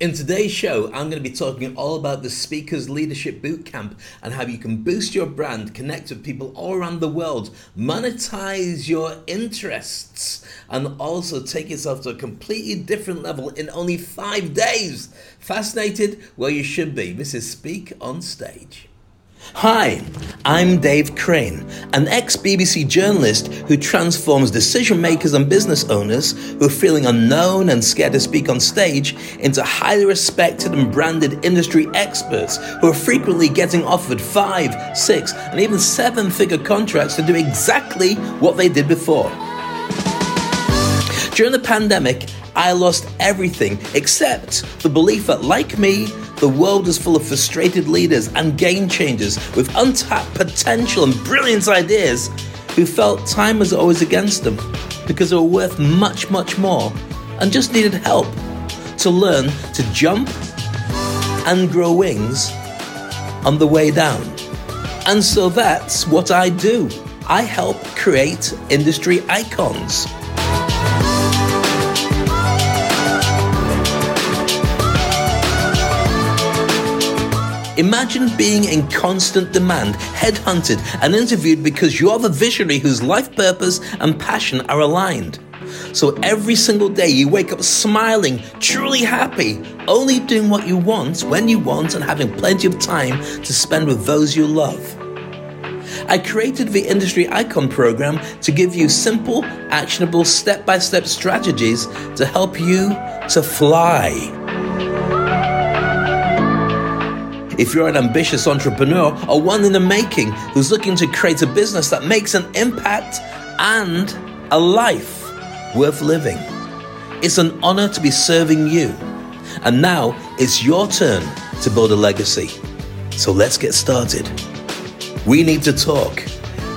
In today's show, I'm going to be talking all about the Speakers Leadership Bootcamp and how you can boost your brand, connect with people all around the world, monetize your interests, and also take yourself to a completely different level in only five days. Fascinated? Well, you should be. This is Speak on Stage. Hi, I'm Dave Crane, an ex BBC journalist who transforms decision makers and business owners who are feeling unknown and scared to speak on stage into highly respected and branded industry experts who are frequently getting offered five, six, and even seven figure contracts to do exactly what they did before. During the pandemic, I lost everything except the belief that, like me, the world is full of frustrated leaders and game changers with untapped potential and brilliant ideas who felt time was always against them because they were worth much, much more and just needed help to learn to jump and grow wings on the way down. And so that's what I do. I help create industry icons. Imagine being in constant demand, headhunted, and interviewed because you're the visionary whose life purpose and passion are aligned. So every single day you wake up smiling, truly happy, only doing what you want when you want, and having plenty of time to spend with those you love. I created the Industry Icon program to give you simple, actionable, step by step strategies to help you to fly. If you're an ambitious entrepreneur or one in the making who's looking to create a business that makes an impact and a life worth living, it's an honor to be serving you. And now it's your turn to build a legacy. So let's get started. We need to talk.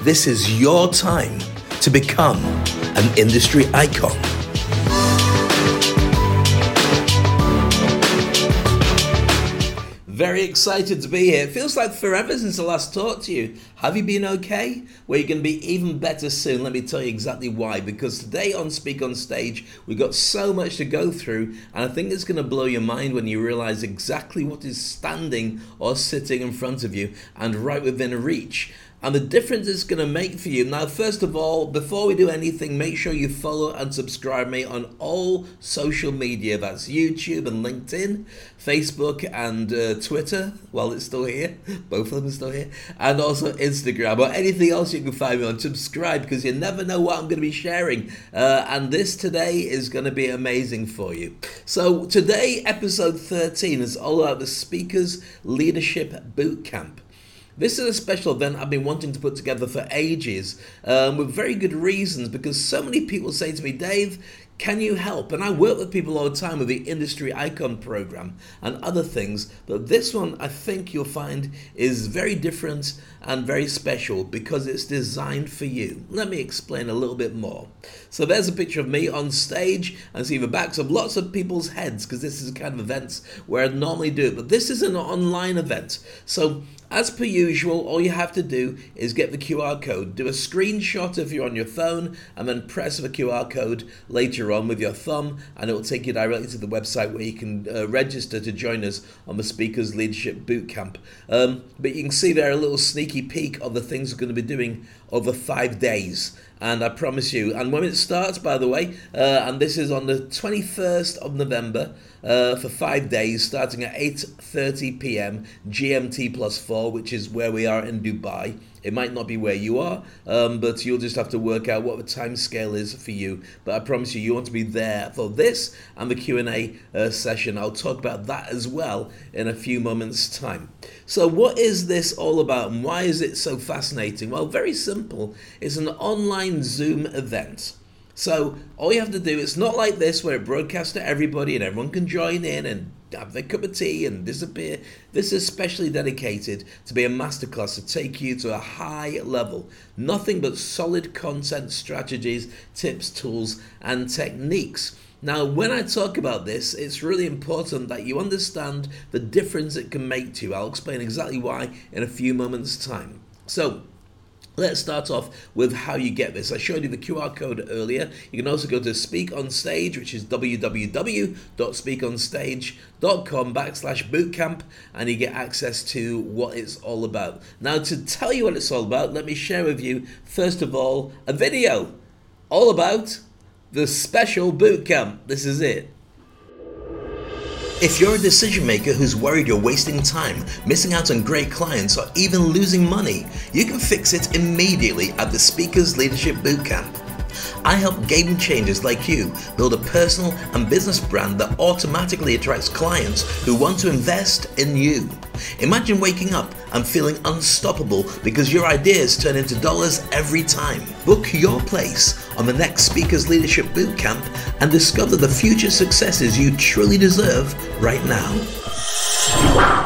This is your time to become an industry icon. Excited to be here. It feels like forever since I last talked to you. Have you been okay? Well, you're going to be even better soon. Let me tell you exactly why. Because today on Speak on Stage, we've got so much to go through, and I think it's going to blow your mind when you realize exactly what is standing or sitting in front of you and right within reach and the difference it's going to make for you. Now, first of all, before we do anything, make sure you follow and subscribe me on all social media. That's YouTube and LinkedIn, Facebook and uh, Twitter. While it's still here, both of them are still here, and also Instagram or anything else you can find me on. Subscribe because you never know what I'm going to be sharing. Uh, and this today is going to be amazing for you. So today, episode 13 is all about the Speakers Leadership Bootcamp. This is a special event I've been wanting to put together for ages, um, with very good reasons, because so many people say to me, Dave, can you help? And I work with people all the time with the Industry Icon program and other things, but this one I think you'll find is very different and very special because it's designed for you. Let me explain a little bit more. So there's a picture of me on stage and see the backs of lots of people's heads because this is the kind of events where I normally do it, but this is an online event. So as per usual, all you have to do is get the QR code, do a screenshot if you're on your phone, and then press the QR code later on with your thumb, and it will take you directly to the website where you can uh, register to join us on the Speakers Leadership Bootcamp. Um, but you can see there a little sneaky peek of the things we're going to be doing over five days and I promise you. And when it starts, by the way, uh, and this is on the 21st of November uh, for five days, starting at 8:30 p.m. GMT plus four, which is where we are in Dubai. It might not be where you are, um, but you'll just have to work out what the time scale is for you. But I promise you, you want to be there for this and the Q and A uh, session. I'll talk about that as well in a few moments' time. So, what is this all about, and why is it so fascinating? Well, very simple. It's an online Zoom event. So all you have to do, it's not like this where it broadcasts to everybody and everyone can join in and have their cup of tea and disappear. This is specially dedicated to be a masterclass to take you to a high level. Nothing but solid content strategies, tips, tools, and techniques. Now, when I talk about this, it's really important that you understand the difference it can make to you. I'll explain exactly why in a few moments' time. So, Let's start off with how you get this. I showed you the QR code earlier. You can also go to Speak on Stage, which is www.speakonstage.com backslash bootcamp, and you get access to what it's all about. Now, to tell you what it's all about, let me share with you, first of all, a video all about the special bootcamp. This is it. If you're a decision maker who's worried you're wasting time, missing out on great clients, or even losing money, you can fix it immediately at the Speakers Leadership Bootcamp. I help game changers like you build a personal and business brand that automatically attracts clients who want to invest in you. Imagine waking up and feeling unstoppable because your ideas turn into dollars every time. Book your place on the next Speakers Leadership Bootcamp and discover the future successes you truly deserve right now.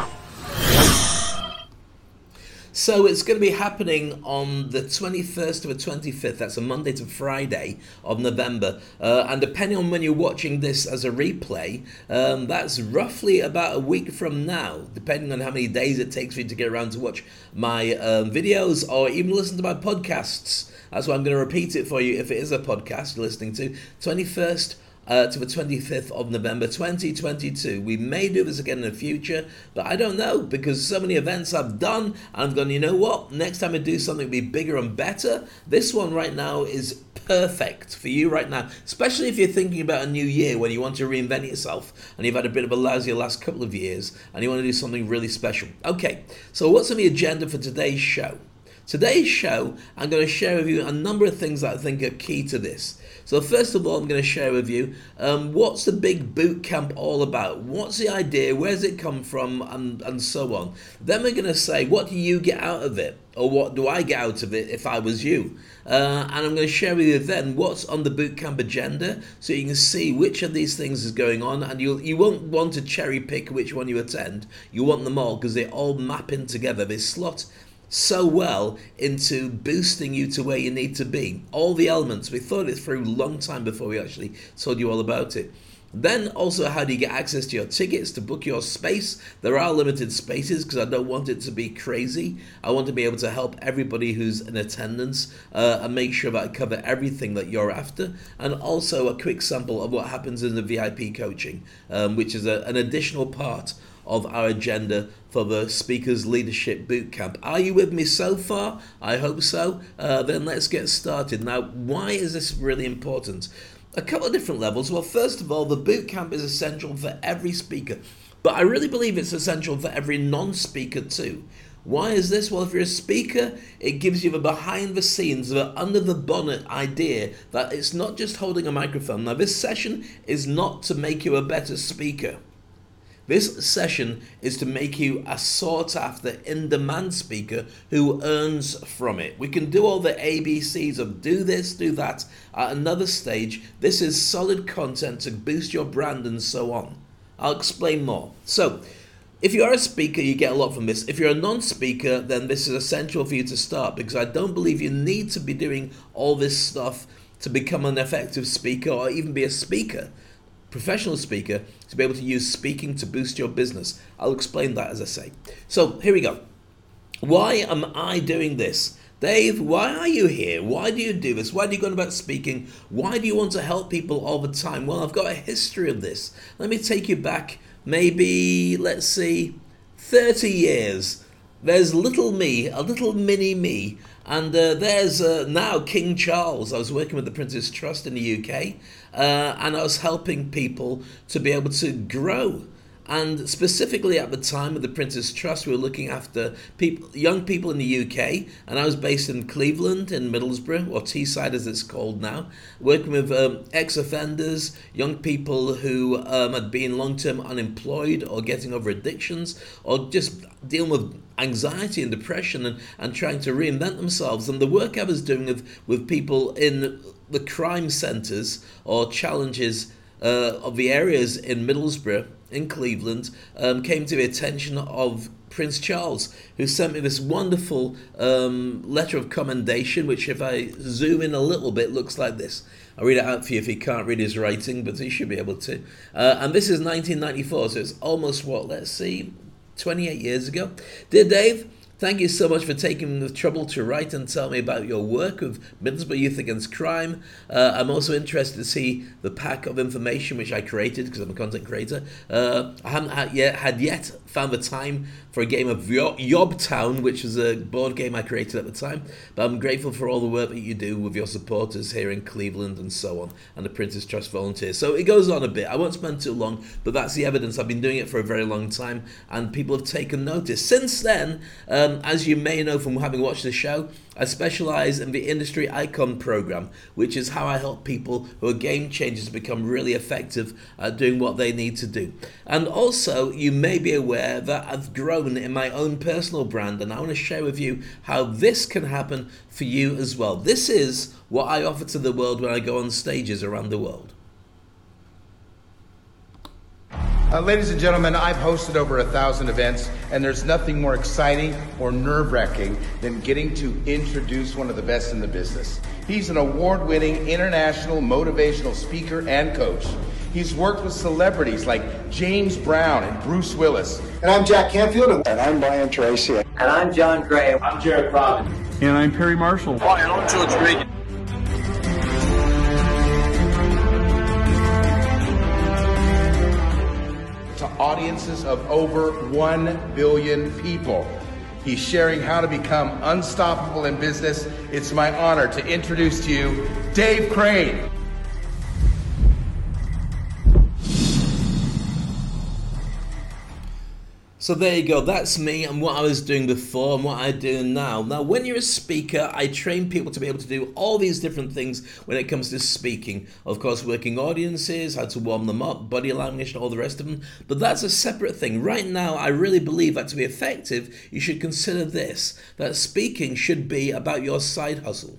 So it's going to be happening on the 21st to the 25th. That's a Monday to Friday of November. Uh, and depending on when you're watching this as a replay, um, that's roughly about a week from now, depending on how many days it takes for you to get around to watch my um, videos or even listen to my podcasts. That's why I'm going to repeat it for you if it is a podcast you're listening to. 21st uh, to the 25th of November 2022. We may do this again in the future, but I don't know because so many events I've done. I'm going, you know what? Next time I do something be bigger and better. This one right now is perfect for you right now, especially if you're thinking about a new year when you want to reinvent yourself and you've had a bit of a lousy last couple of years and you want to do something really special. Okay, so what's on the agenda for today's show? Today's show, I'm going to share with you a number of things that I think are key to this. So, first of all, I'm going to share with you um, what's the big boot camp all about? What's the idea? Where's it come from? And, and so on. Then we're going to say, what do you get out of it? Or what do I get out of it if I was you? Uh, and I'm going to share with you then what's on the boot camp agenda so you can see which of these things is going on. And you'll, you won't want to cherry pick which one you attend. You want them all because they all map in together. They slot so well into boosting you to where you need to be. All the elements. We thought it through a long time before we actually told you all about it. Then also, how do you get access to your tickets to book your space? There are limited spaces because I don't want it to be crazy. I want to be able to help everybody who's in attendance uh, and make sure that I cover everything that you're after. And also a quick sample of what happens in the VIP coaching, um, which is a, an additional part of our agenda for the Speakers Leadership Bootcamp. Are you with me so far? I hope so. Uh, then let's get started. Now, why is this really important? A couple of different levels. Well, first of all, the bootcamp is essential for every speaker, but I really believe it's essential for every non speaker too. Why is this? Well, if you're a speaker, it gives you the behind the scenes, the under the bonnet idea that it's not just holding a microphone. Now, this session is not to make you a better speaker. This session is to make you a sought after, in demand speaker who earns from it. We can do all the ABCs of do this, do that at another stage. This is solid content to boost your brand and so on. I'll explain more. So, if you are a speaker, you get a lot from this. If you're a non speaker, then this is essential for you to start because I don't believe you need to be doing all this stuff to become an effective speaker or even be a speaker professional speaker to be able to use speaking to boost your business. I'll explain that as I say. So here we go. Why am I doing this? Dave, why are you here? Why do you do this? Why do you go about speaking? Why do you want to help people all the time? Well, I've got a history of this. Let me take you back maybe, let's see, 30 years. There's little me, a little mini me, and uh, there's uh, now King Charles. I was working with the Prince's Trust in the UK, uh, and I was helping people to be able to grow. And specifically at the time of the Prince's Trust, we were looking after people, young people in the UK, and I was based in Cleveland, in Middlesbrough, or Teesside as it's called now, working with um, ex-offenders, young people who um, had been long-term unemployed or getting over addictions, or just dealing with anxiety and depression and, and trying to reinvent themselves. And the work I was doing with, with people in the crime centres or challenges uh, of the areas in Middlesbrough, in Cleveland, um, came to the attention of Prince Charles, who sent me this wonderful um, letter of commendation, which, if I zoom in a little bit, looks like this. I'll read it out for you if he can't read his writing, but he should be able to. Uh, and this is 1994, so it's almost what, let's see, 28 years ago. Dear Dave, Thank you so much for taking the trouble to write and tell me about your work with Middlesbrough Youth Against Crime. Uh, I'm also interested to see the pack of information which I created because I'm a content creator. Uh, I haven't had yet had yet found the time for a game of Yob Town, which was a board game I created at the time. But I'm grateful for all the work that you do with your supporters here in Cleveland and so on, and the Prince's Trust volunteers. So it goes on a bit. I won't spend too long, but that's the evidence. I've been doing it for a very long time, and people have taken notice. Since then, um, as you may know from having watched the show, I specialize in the Industry Icon program, which is how I help people who are game changers become really effective at doing what they need to do. And also, you may be aware that I've grown in my own personal brand, and I want to share with you how this can happen for you as well. This is what I offer to the world when I go on stages around the world. Uh, ladies and gentlemen, I've hosted over a thousand events, and there's nothing more exciting or nerve wracking than getting to introduce one of the best in the business. He's an award winning international motivational speaker and coach. He's worked with celebrities like James Brown and Bruce Willis. And I'm Jack Canfield. And I'm Brian Tracy. And I'm John Gray. I'm Jared Robin. And I'm Perry Marshall. Hi, and I'm George Regan. Audiences of over 1 billion people. He's sharing how to become unstoppable in business. It's my honor to introduce to you Dave Crane. So there you go. That's me and what I was doing before and what I do now. Now, when you're a speaker, I train people to be able to do all these different things when it comes to speaking. Of course, working audiences, how to warm them up, body language, and all the rest of them. But that's a separate thing. Right now, I really believe that to be effective, you should consider this: that speaking should be about your side hustle.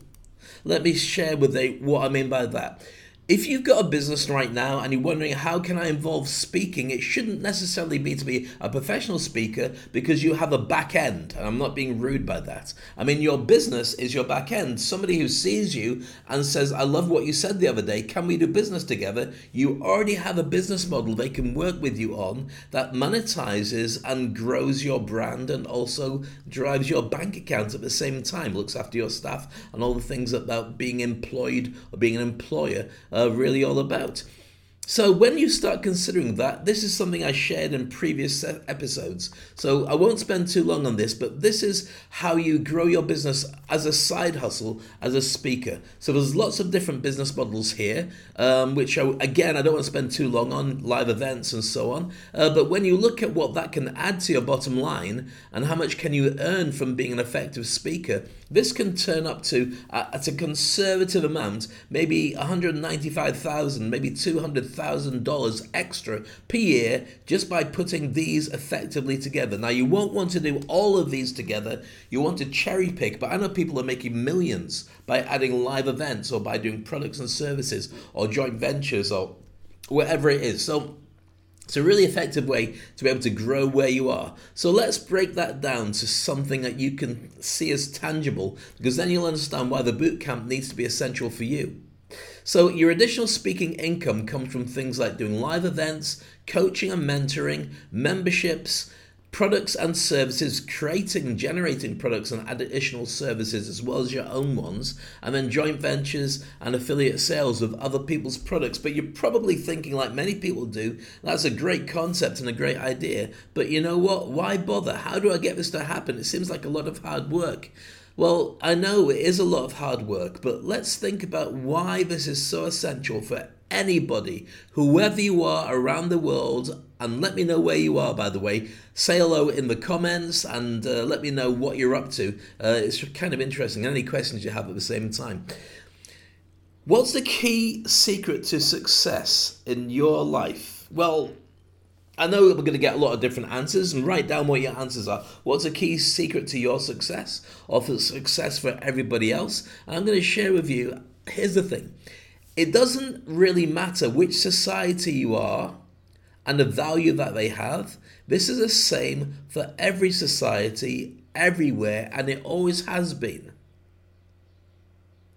Let me share with you what I mean by that if you've got a business right now and you're wondering how can I involve speaking, it shouldn't necessarily be to be a professional speaker because you have a back end. And I'm not being rude by that. I mean, your business is your back end. Somebody who sees you and says, I love what you said the other day. Can we do business together? You already have a business model they can work with you on that monetizes and grows your brand and also drives your bank account at the same time, looks after your staff and all the things about being employed or being an employer uh, really all about. So, when you start considering that, this is something I shared in previous episodes. So, I won't spend too long on this, but this is how you grow your business as a side hustle as a speaker. So, there's lots of different business models here, um, which I, again, I don't want to spend too long on live events and so on. Uh, but when you look at what that can add to your bottom line and how much can you earn from being an effective speaker, this can turn up to, at a conservative amount, maybe 195,000, maybe 200,000 $1,000 extra per year just by putting these effectively together. Now, you won't want to do all of these together. You want to cherry pick, but I know people are making millions by adding live events or by doing products and services or joint ventures or whatever it is. So, it's a really effective way to be able to grow where you are. So let's break that down to something that you can see as tangible because then you'll understand why the boot camp needs to be essential for you. So, your additional speaking income comes from things like doing live events, coaching and mentoring, memberships, products and services, creating, generating products and additional services as well as your own ones, and then joint ventures and affiliate sales of other people's products. But you're probably thinking, like many people do, that's a great concept and a great idea. But you know what? Why bother? How do I get this to happen? It seems like a lot of hard work. Well, I know it is a lot of hard work, but let's think about why this is so essential for anybody, whoever you are around the world. And let me know where you are, by the way. Say hello in the comments and uh, let me know what you're up to. Uh, it's kind of interesting. Any questions you have at the same time. What's the key secret to success in your life? Well, I know we're going to get a lot of different answers, and write down what your answers are. What's a key secret to your success, or for success for everybody else? And I'm going to share with you. Here's the thing: it doesn't really matter which society you are and the value that they have. This is the same for every society, everywhere, and it always has been.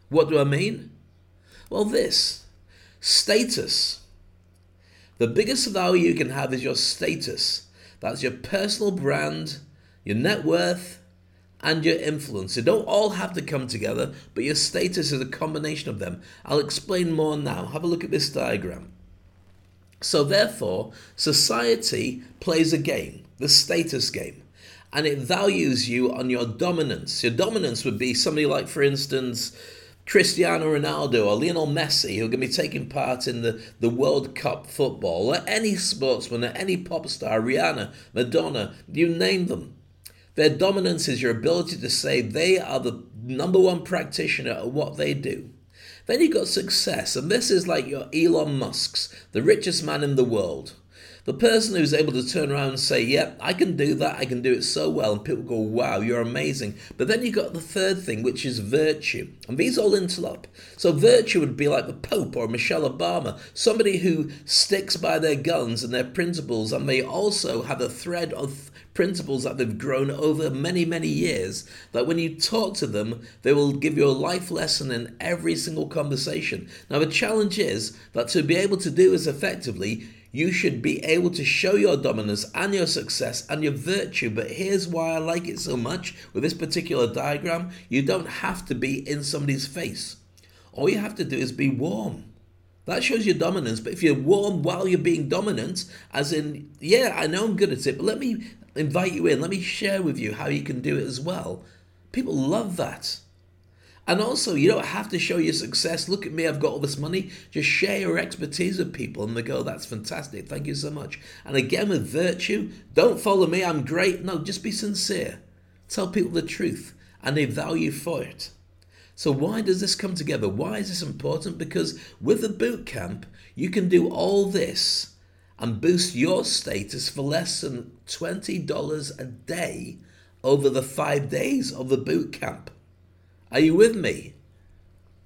What do I mean? Well, this status the biggest value you can have is your status. That's your personal brand, your net worth, and your influence. They don't all have to come together, but your status is a combination of them. I'll explain more now. Have a look at this diagram. So, therefore, society plays a game, the status game, and it values you on your dominance. Your dominance would be somebody like, for instance, Cristiano Ronaldo or Lionel Messi, who are going to be taking part in the, the World Cup football, or any sportsman, or any pop star, Rihanna, Madonna, you name them. Their dominance is your ability to say they are the number one practitioner at what they do. Then you've got success, and this is like your Elon Musk's, the richest man in the world. The person who's able to turn around and say, Yep, I can do that, I can do it so well, and people go, Wow, you're amazing. But then you've got the third thing, which is virtue. And these all interlock. So virtue would be like the Pope or Michelle Obama, somebody who sticks by their guns and their principles, and they also have a thread of principles that they've grown over many, many years. That when you talk to them, they will give you a life lesson in every single conversation. Now, the challenge is that to be able to do this effectively, you should be able to show your dominance and your success and your virtue. But here's why I like it so much with this particular diagram you don't have to be in somebody's face. All you have to do is be warm. That shows your dominance. But if you're warm while you're being dominant, as in, yeah, I know I'm good at it, but let me invite you in, let me share with you how you can do it as well. People love that. And also, you don't have to show your success. Look at me, I've got all this money. Just share your expertise with people and they go, that's fantastic. Thank you so much. And again, with virtue, don't follow me, I'm great. No, just be sincere. Tell people the truth and they value for it. So, why does this come together? Why is this important? Because with the boot camp, you can do all this and boost your status for less than $20 a day over the five days of the boot camp. Are you with me?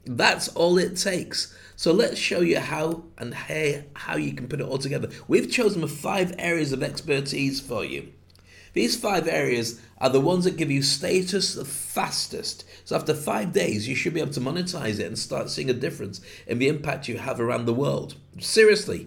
That's all it takes. So let's show you how and hey, how you can put it all together. We've chosen five areas of expertise for you. These five areas are the ones that give you status the fastest. So after five days, you should be able to monetize it and start seeing a difference in the impact you have around the world. Seriously.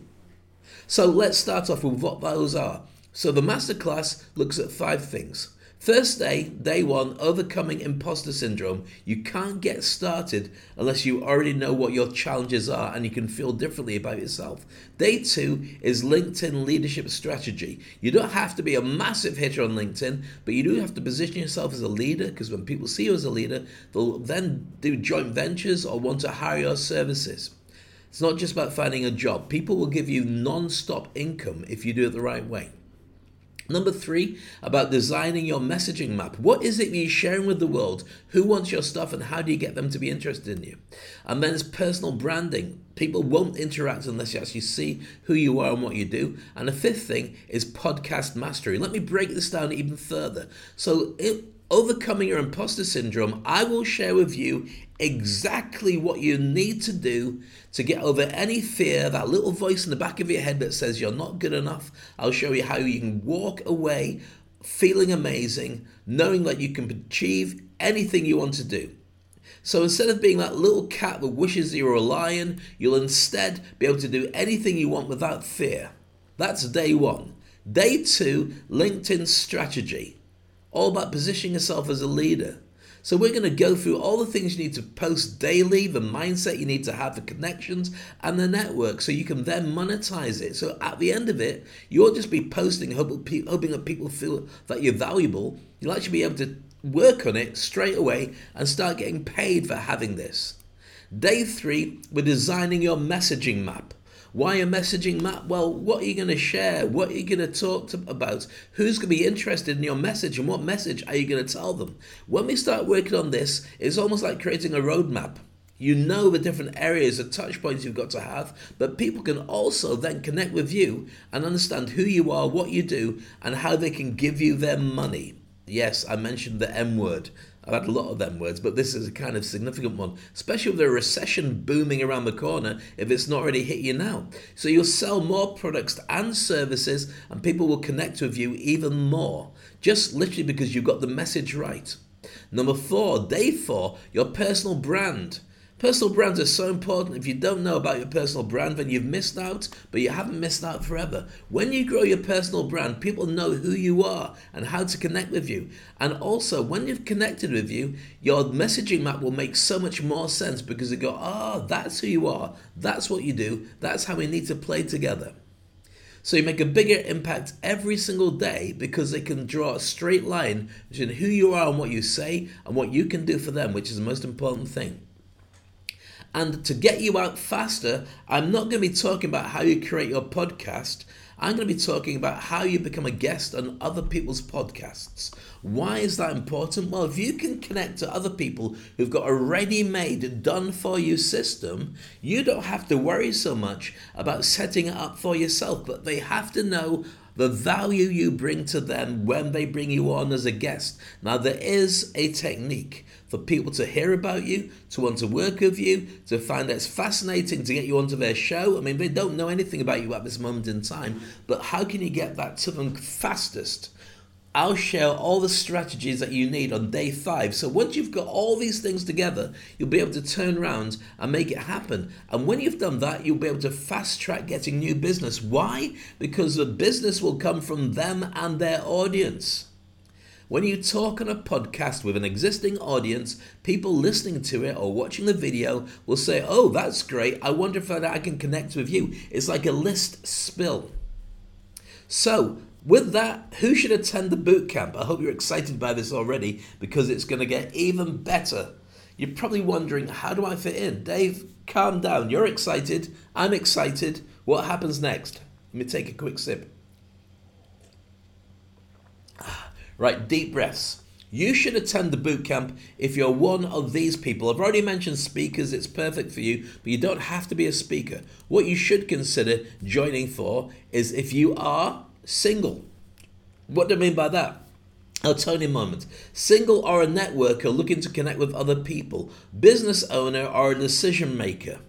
So let's start off with what those are. So the masterclass looks at five things. First day, day one, overcoming imposter syndrome. You can't get started unless you already know what your challenges are and you can feel differently about yourself. Day two is LinkedIn leadership strategy. You don't have to be a massive hitter on LinkedIn, but you do have to position yourself as a leader because when people see you as a leader, they'll then do joint ventures or want to hire your services. It's not just about finding a job. People will give you non stop income if you do it the right way. Number three, about designing your messaging map. What is it you're sharing with the world? Who wants your stuff and how do you get them to be interested in you? And then it's personal branding. People won't interact unless you actually see who you are and what you do. And the fifth thing is podcast mastery. Let me break this down even further. So, it, overcoming your imposter syndrome, I will share with you exactly what you need to do to get over any fear, that little voice in the back of your head that says you're not good enough. I'll show you how you can walk away feeling amazing, knowing that you can achieve anything you want to do. So instead of being that little cat that wishes you were a lion, you'll instead be able to do anything you want without fear. That's day one. Day two, LinkedIn strategy. All about positioning yourself as a leader. So we're going to go through all the things you need to post daily, the mindset you need to have, the connections, and the network, so you can then monetize it. So at the end of it, you'll just be posting, hoping, that people feel that you're valuable. You'll actually be able to work on it straight away and start getting paid for having this. Day three, we're designing your messaging map. Why a messaging map? Well, what are you going to share? What are you going to talk about? Who's going to be interested in your message and what message are you going to tell them? When we start working on this, it's almost like creating a roadmap. You know the different areas, the touch points you've got to have, but people can also then connect with you and understand who you are, what you do, and how they can give you their money. Yes, I mentioned the M word. I've had a lot of them words, but this is a kind of significant one, especially with a recession booming around the corner if it's not already hit you now. So you'll sell more products and services, and people will connect with you even more, just literally because you've got the message right. Number four, day four, your personal brand. Personal brands are so important. If you don't know about your personal brand, then you've missed out, but you haven't missed out forever. When you grow your personal brand, people know who you are and how to connect with you. And also, when you've connected with you, your messaging map will make so much more sense because they go, oh, that's who you are, that's what you do, that's how we need to play together. So you make a bigger impact every single day because they can draw a straight line between who you are and what you say and what you can do for them, which is the most important thing. And to get you out faster, I'm not going to be talking about how you create your podcast. I'm going to be talking about how you become a guest on other people's podcasts. Why is that important? Well, if you can connect to other people who've got a ready made, done for you system, you don't have to worry so much about setting it up for yourself, but they have to know the value you bring to them when they bring you on as a guest. Now, there is a technique for people to hear about you, to want to work with you, to find it's fascinating to get you onto their show. I mean, they don't know anything about you at this moment in time, but how can you get that to them fastest? I'll share all the strategies that you need on day five. So once you've got all these things together, you'll be able to turn around and make it happen. And when you've done that, you'll be able to fast track getting new business. Why? Because the business will come from them and their audience. When you talk on a podcast with an existing audience, people listening to it or watching the video will say, Oh, that's great. I wonder if I can connect with you. It's like a list spill. So, with that, who should attend the boot camp? I hope you're excited by this already because it's going to get even better. You're probably wondering, how do I fit in? Dave, calm down. You're excited. I'm excited. What happens next? Let me take a quick sip. Right, deep breaths. You should attend the boot camp if you're one of these people. I've already mentioned speakers, it's perfect for you, but you don't have to be a speaker. What you should consider joining for is if you are single. What do I mean by that? A moment. Single or a networker looking to connect with other people, business owner or a decision maker.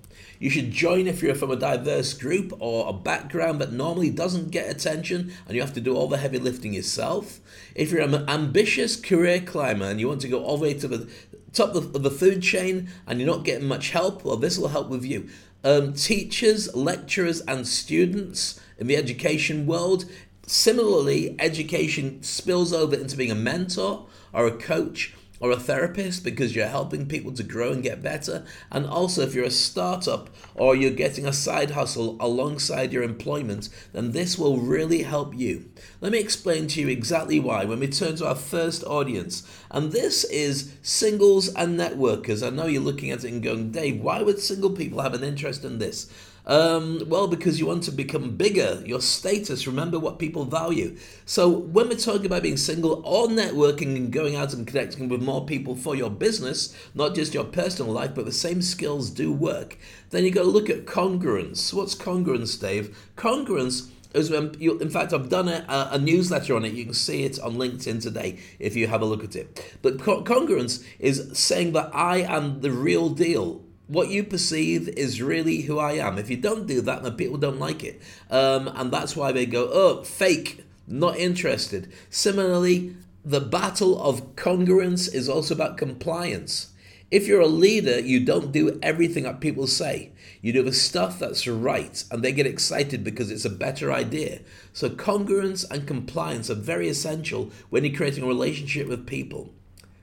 You should join if you're from a diverse group or a background that normally doesn't get attention and you have to do all the heavy lifting yourself. If you're an ambitious career climber and you want to go all the way to the top of the food chain and you're not getting much help, well, this will help with you. Um, teachers, lecturers, and students in the education world. Similarly, education spills over into being a mentor or a coach or a therapist because you're helping people to grow and get better. And also, if you're a startup or you're getting a side hustle alongside your employment, then this will really help you. Let me explain to you exactly why when we turn to our first audience. And this is singles and networkers. I know you're looking at it and going, Dave, why would single people have an interest in this? Um, well, because you want to become bigger, your status, remember what people value. So, when we're talking about being single or networking and going out and connecting with more people for your business, not just your personal life, but the same skills do work, then you've got to look at congruence. What's congruence, Dave? Congruence is when you, in fact, I've done a, a, newsletter on it. You can see it on LinkedIn today if you have a look at it. But co- congruence is saying that I am the real deal what you perceive is really who I am. If you don't do that, then people don't like it. Um, and that's why they go, oh, fake, not interested. Similarly, the battle of congruence is also about compliance. If you're a leader, you don't do everything that people say. You do the stuff that's right, and they get excited because it's a better idea. So, congruence and compliance are very essential when you're creating a relationship with people.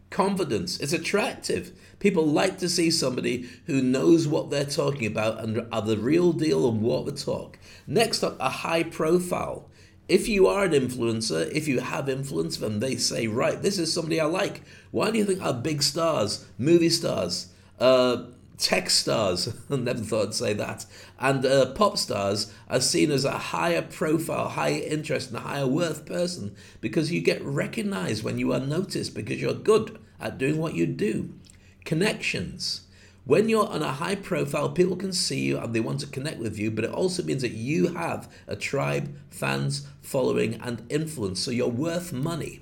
Confidence is attractive. People like to see somebody who knows what they're talking about and are the real deal and walk the talk. Next up, a high profile. If you are an influencer, if you have influence, then they say, right, this is somebody I like. Why do you think our big stars, movie stars, uh, tech stars, never thought I'd say that, and uh, pop stars are seen as a higher profile, higher interest, and higher worth person because you get recognized when you are noticed because you're good at doing what you do. Connections. When you're on a high profile, people can see you and they want to connect with you, but it also means that you have a tribe, fans, following, and influence. So you're worth money.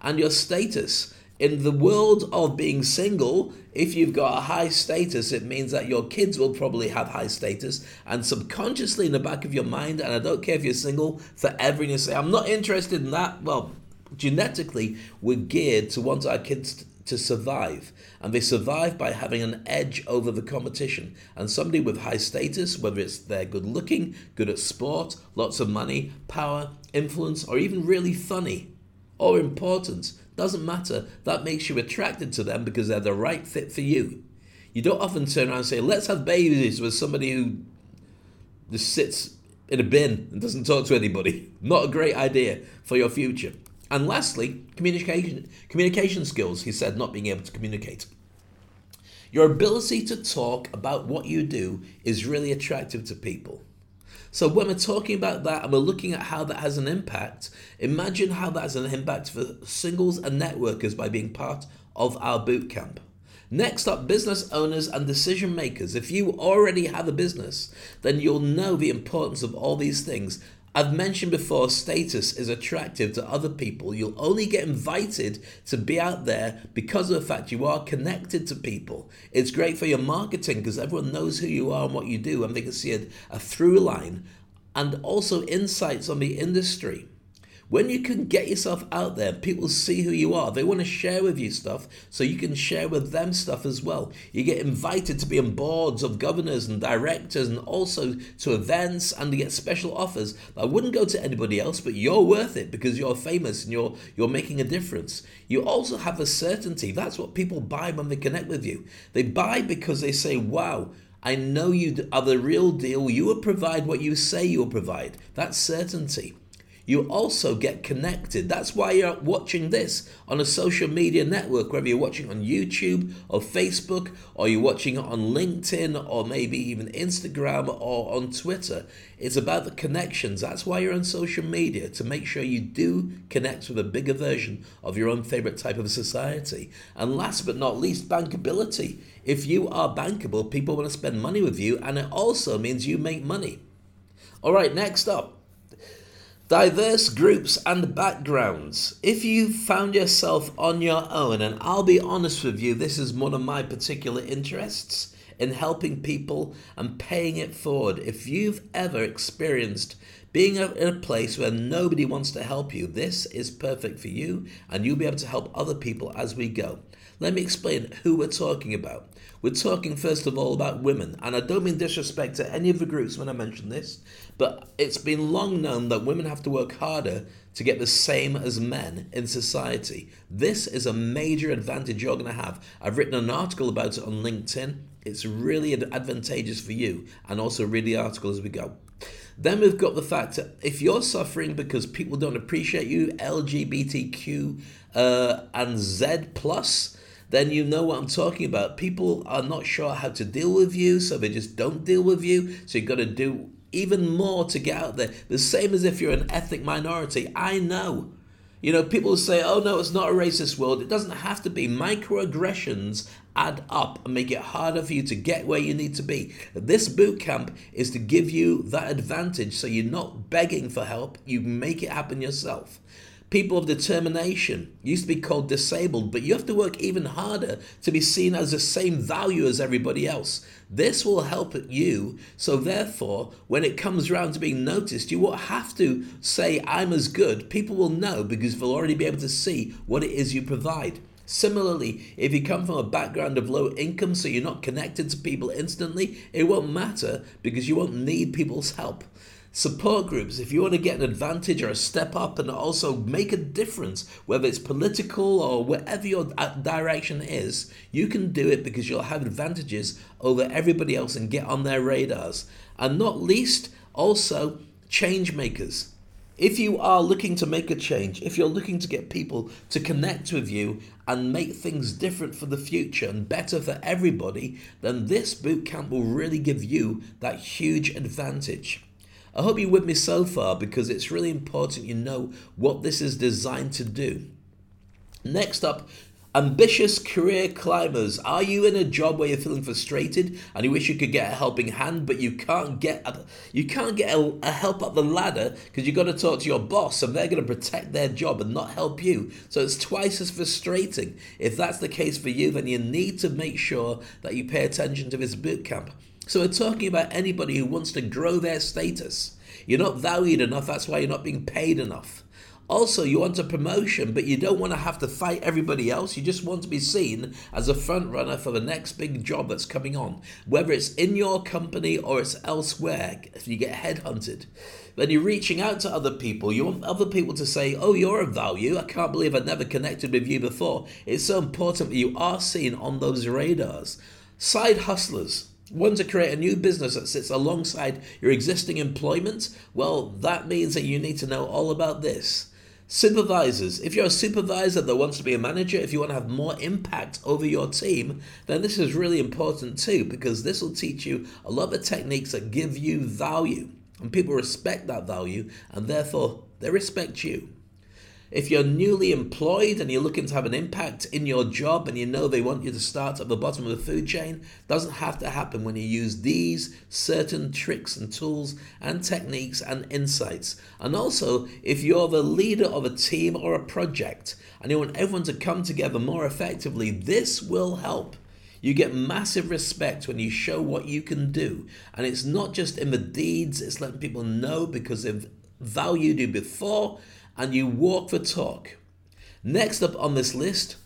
And your status in the world of being single, if you've got a high status, it means that your kids will probably have high status. And subconsciously in the back of your mind, and I don't care if you're single forever and you say, I'm not interested in that, well, genetically, we're geared to want our kids to survive. And they survive by having an edge over the competition. And somebody with high status, whether it's they're good looking, good at sport, lots of money, power, influence, or even really funny or important, doesn't matter. That makes you attracted to them because they're the right fit for you. You don't often turn around and say, let's have babies with somebody who just sits in a bin and doesn't talk to anybody. Not a great idea for your future. And lastly, communication communication skills, he said, not being able to communicate. Your ability to talk about what you do is really attractive to people. So when we're talking about that and we're looking at how that has an impact, imagine how that has an impact for singles and networkers by being part of our boot camp. Next up, business owners and decision makers. If you already have a business, then you'll know the importance of all these things I've mentioned before, status is attractive to other people. You'll only get invited to be out there because of the fact you are connected to people. It's great for your marketing because everyone knows who you are and what you do, and they can see a, a through line and also insights on the industry. When you can get yourself out there, people see who you are. They want to share with you stuff, so you can share with them stuff as well. You get invited to be on boards of governors and directors and also to events and to get special offers that wouldn't go to anybody else, but you're worth it because you're famous and you're you're making a difference. You also have a certainty. That's what people buy when they connect with you. They buy because they say, wow, I know you are the real deal. You will provide what you say you'll provide. That's certainty you also get connected. That's why you're watching this on a social media network, whether you're watching on YouTube or Facebook, or you're watching it on LinkedIn, or maybe even Instagram or on Twitter. It's about the connections. That's why you're on social media, to make sure you do connect with a bigger version of your own favorite type of society. And last but not least, bankability. If you are bankable, people want to spend money with you, and it also means you make money. All right, next up diverse groups and backgrounds. If you found yourself on your own, and I'll be honest with you, this is one of my particular interests in helping people and paying it forward. If you've ever experienced being in a place where nobody wants to help you, this is perfect for you, and you'll be able to help other people as we go. Let me explain who we're talking about. We're talking, first of all, about women, and I don't mean disrespect to any of the groups when I mention this, but it's been long known that women have to work harder to get the same as men in society. This is a major advantage you're going to have. I've written an article about it on LinkedIn. It's really advantageous for you, and also read the article as we go. Then we've got the fact that if you're suffering because people don't appreciate you, LGBTQ uh, and Z plus, then you know what I'm talking about. People are not sure how to deal with you, so they just don't deal with you. So you've got to do even more to get out there. The same as if you're an ethnic minority. I know. You know, people say, oh no, it's not a racist world. It doesn't have to be. Microaggressions add up and make it harder for you to get where you need to be. This boot camp is to give you that advantage so you're not begging for help, you make it happen yourself people of determination used to be called disabled, but you have to work even harder to be seen as the same value as everybody else. This will help you. So, therefore, when it comes around to being noticed, you won't have to say, I'm as good. People will know because they'll already be able to see what it is you provide. Similarly, if you come from a background of low income, so you're not connected to people instantly, it won't matter because you won't need people's help support groups, if you want to get an advantage or a step up and also make a difference, whether it's political or whatever your uh, direction is, you can do it because you'll have advantages over everybody else and get on their radars. And not least, also change makers. If you are looking to make a change, if you're looking to get people to connect with you and make things different for the future and better for everybody, then this bootcamp will really give you that huge advantage. I hope you're with me so far because it's really important you know what this is designed to do. Next up, ambitious career climbers. Are you in a job where you're feeling frustrated and you wish you could get a helping hand, but you can't get a, you can't get a, a help up the ladder because you've got to talk to your boss and they're going to protect their job and not help you. So it's twice as frustrating. If that's the case for you, then you need to make sure that you pay attention to this boot camp. So we're talking about anybody who wants to grow their status. You're not valued enough, that's why you're not being paid enough. Also, you want a promotion, but you don't want to have to fight everybody else. You just want to be seen as a front runner for the next big job that's coming on, whether it's in your company or it's elsewhere. If you get headhunted, then you're reaching out to other people. You want other people to say, Oh, you're of value. I can't believe I've never connected with you before. It's so important that you are seen on those radars. Side hustlers. Want to create a new business that sits alongside your existing employment? Well, that means that you need to know all about this. Supervisors. If you're a supervisor that wants to be a manager, if you want to have more impact over your team, then this is really important too, because this will teach you a lot of techniques that give you value. And people respect that value, and therefore they respect you. If you're newly employed and you're looking to have an impact in your job and you know they want you to start at the bottom of the food chain, doesn't have to happen when you use these certain tricks and tools and techniques and insights. And also, if you're the leader of a team or a project and you want everyone to come together more effectively, this will help. You get massive respect when you show what you can do. And it's not just in the deeds, it's letting people know because they've valued you before and you walk the talk. Next up on this list,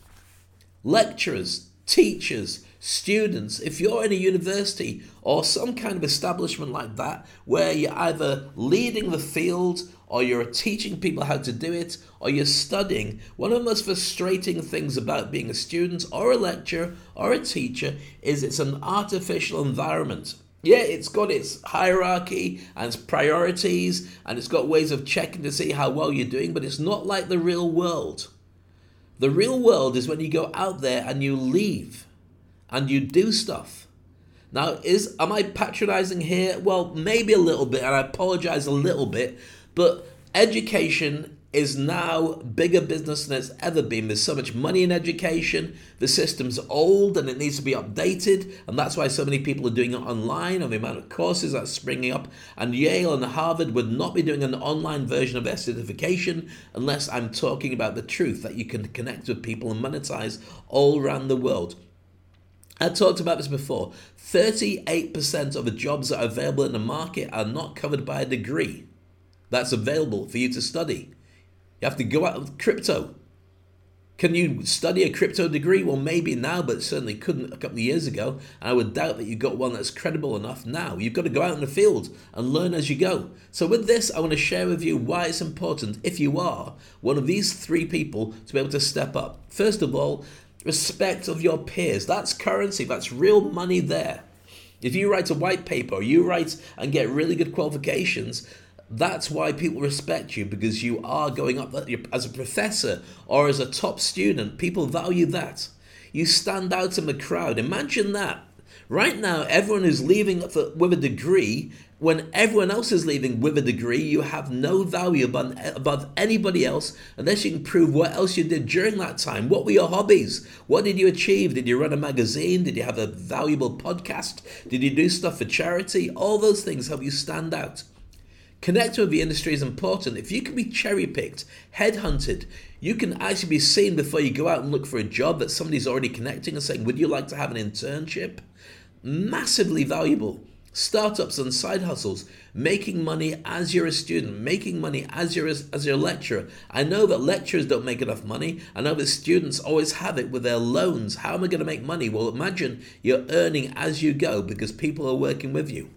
lecturers, teachers, students. If you're in a university or some kind of establishment like that, where you're either leading the field or you're teaching people how to do it or you're studying, one of the most frustrating things about being a student or a lecturer or a teacher is it's an artificial environment. Yeah, it's got its hierarchy and its priorities, and it's got ways of checking to see how well you're doing, but it's not like the real world. The real world is when you go out there and you leave and you do stuff. Now, is am I patronizing here? Well, maybe a little bit, and I apologize a little bit, but education is now bigger business than it's ever been. There's so much money in education. The system's old and it needs to be updated. And that's why so many people are doing it online and the amount of courses that's springing up. And Yale and Harvard would not be doing an online version of their certification unless I'm talking about the truth that you can connect with people and monetize all around the world. I talked about this before. 38% of the jobs that are available in the market are not covered by a degree that's available for you to study. You have to go out of crypto. Can you study a crypto degree? Well, maybe now, but certainly couldn't a couple of years ago. I would doubt that you got one that's credible enough now. You've got to go out in the field and learn as you go. So, with this, I want to share with you why it's important, if you are one of these three people, to be able to step up. First of all, respect of your peers. That's currency, that's real money there. If you write a white paper, you write and get really good qualifications, that's why people respect you because you are going up as a professor or as a top student. People value that. You stand out in the crowd. Imagine that. Right now, everyone is leaving with a degree. When everyone else is leaving with a degree, you have no value above, above anybody else unless you can prove what else you did during that time. What were your hobbies? What did you achieve? Did you run a magazine? Did you have a valuable podcast? Did you do stuff for charity? All those things help you stand out. Connecting with the industry is important. If you can be cherry picked, headhunted, you can actually be seen before you go out and look for a job that somebody's already connecting and saying, Would you like to have an internship? Massively valuable. Startups and side hustles, making money as you're a student, making money as you're a, as you're a lecturer. I know that lecturers don't make enough money. I know that students always have it with their loans. How am I going to make money? Well, imagine you're earning as you go because people are working with you.